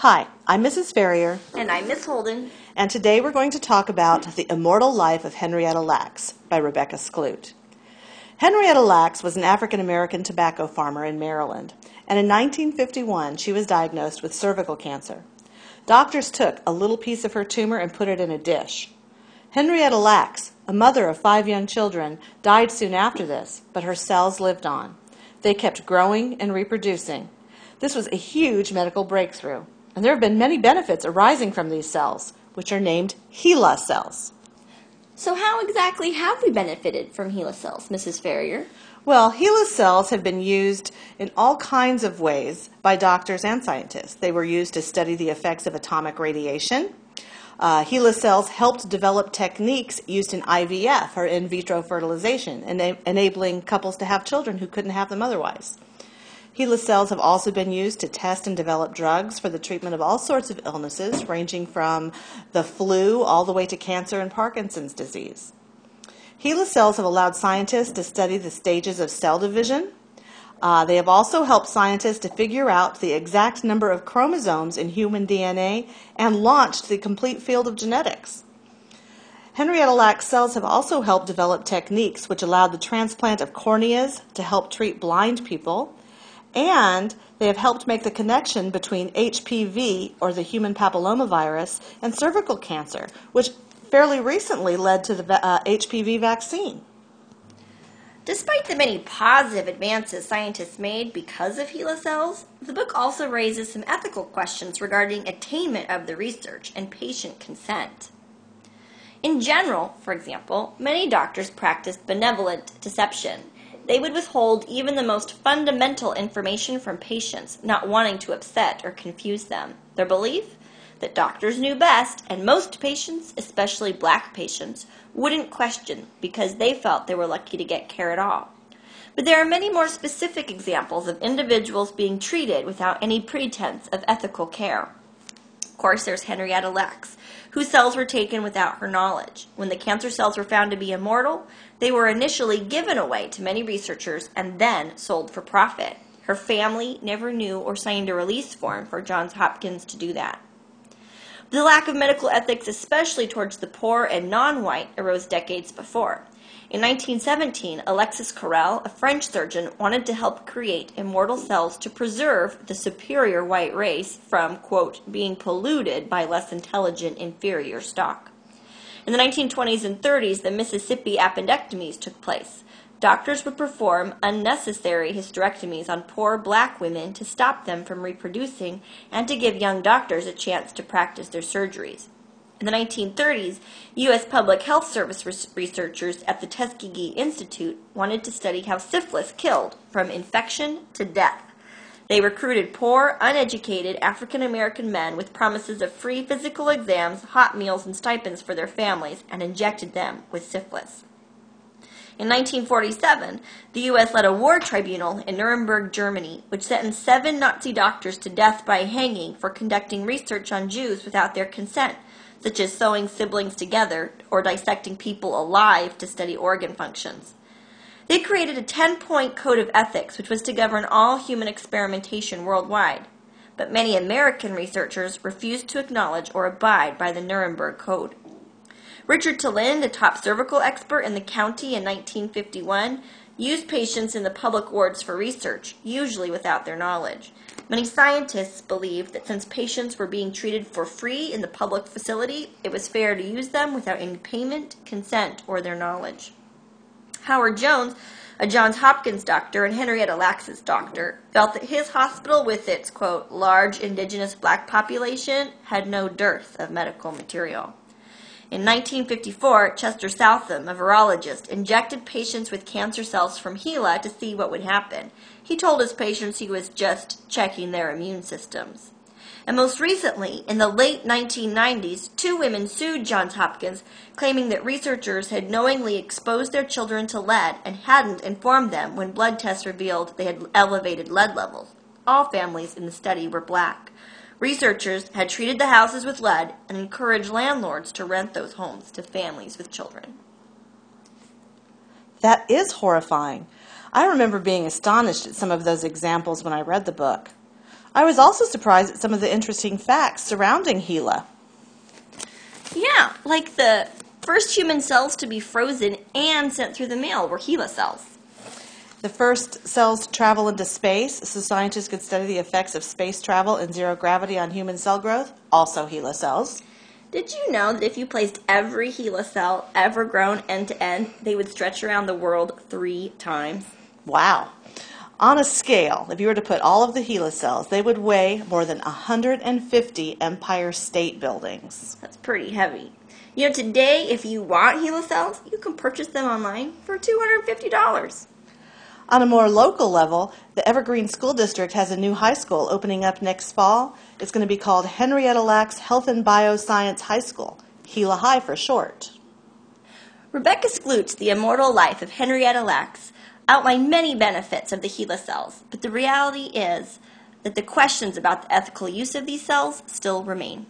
Hi, I'm Mrs. Ferrier, And I'm Miss Holden. and today we're going to talk about The Immortal Life of Henrietta Lacks by Rebecca Skloot. Henrietta Lacks was an African American tobacco farmer in Maryland, and in 1951 she was diagnosed with cervical cancer. Doctors took a little piece of her tumor and put it in a dish. Henrietta Lacks, a mother of five young children, died soon after this, but her cells lived on. They kept growing and reproducing. This was a huge medical breakthrough, and there have been many benefits arising from these cells, which are named HeLa cells. So, how exactly have we benefited from HeLa cells, Mrs. Ferrier? Well, HeLa cells have been used in all kinds of ways by doctors and scientists. They were used to study the effects of atomic radiation. Uh, HeLa cells helped develop techniques used in IVF or in vitro fertilization, ena- enabling couples to have children who couldn't have them otherwise. HeLa cells have also been used to test and develop drugs for the treatment of all sorts of illnesses, ranging from the flu all the way to cancer and Parkinson's disease. HeLa cells have allowed scientists to study the stages of cell division. Uh, they have also helped scientists to figure out the exact number of chromosomes in human DNA and launched the complete field of genetics. Henrietta Lacks cells have also helped develop techniques which allowed the transplant of corneas to help treat blind people, and they have helped make the connection between HPV, or the human papillomavirus, and cervical cancer, which fairly recently led to the uh, HPV vaccine. Despite the many positive advances scientists made because of HeLa cells, the book also raises some ethical questions regarding attainment of the research and patient consent. In general, for example, many doctors practice benevolent deception. They would withhold even the most fundamental information from patients, not wanting to upset or confuse them. Their belief? That doctors knew best, and most patients, especially black patients, wouldn't question because they felt they were lucky to get care at all. But there are many more specific examples of individuals being treated without any pretense of ethical care. Of course, there's Henrietta Lacks, whose cells were taken without her knowledge. When the cancer cells were found to be immortal, they were initially given away to many researchers and then sold for profit. Her family never knew or signed a release form for Johns Hopkins to do that. The lack of medical ethics, especially towards the poor and non white, arose decades before. In 1917, Alexis Carrel, a French surgeon, wanted to help create immortal cells to preserve the superior white race from, quote, being polluted by less intelligent inferior stock. In the 1920s and 30s, the Mississippi appendectomies took place. Doctors would perform unnecessary hysterectomies on poor black women to stop them from reproducing and to give young doctors a chance to practice their surgeries. In the 1930s, U.S. Public Health Service researchers at the Tuskegee Institute wanted to study how syphilis killed from infection to death. They recruited poor, uneducated African American men with promises of free physical exams, hot meals, and stipends for their families and injected them with syphilis. In 1947, the U.S. led a war tribunal in Nuremberg, Germany, which sentenced seven Nazi doctors to death by hanging for conducting research on Jews without their consent, such as sewing siblings together or dissecting people alive to study organ functions. They created a 10 point code of ethics which was to govern all human experimentation worldwide. But many American researchers refused to acknowledge or abide by the Nuremberg Code. Richard TeLinde, a top cervical expert in the county in 1951, used patients in the public wards for research, usually without their knowledge. Many scientists believed that since patients were being treated for free in the public facility, it was fair to use them without any payment, consent, or their knowledge. Howard Jones, a Johns Hopkins doctor and Henrietta Lacks's doctor, felt that his hospital, with its, quote, large indigenous black population, had no dearth of medical material. In 1954, Chester Southam, a virologist, injected patients with cancer cells from HeLa to see what would happen. He told his patients he was just checking their immune systems. And most recently, in the late 1990s, two women sued Johns Hopkins, claiming that researchers had knowingly exposed their children to lead and hadn't informed them when blood tests revealed they had elevated lead levels. All families in the study were black. Researchers had treated the houses with lead and encouraged landlords to rent those homes to families with children. That is horrifying. I remember being astonished at some of those examples when I read the book. I was also surprised at some of the interesting facts surrounding HeLa. Yeah, like the first human cells to be frozen and sent through the mail were HeLa cells. The first cells to travel into space, so scientists could study the effects of space travel and zero gravity on human cell growth, also HeLa cells. Did you know that if you placed every HeLa cell ever grown end to end, they would stretch around the world three times? Wow. On a scale, if you were to put all of the HeLa cells, they would weigh more than 150 Empire State Buildings. That's pretty heavy. You know, today, if you want HeLa cells, you can purchase them online for $250. On a more local level, the Evergreen School District has a new high school opening up next fall. It's going to be called Henrietta Lacks Health and Bioscience High School, HeLa High for short. Rebecca Skloot's The Immortal Life of Henrietta Lacks outlined many benefits of the HeLa cells, but the reality is that the questions about the ethical use of these cells still remain.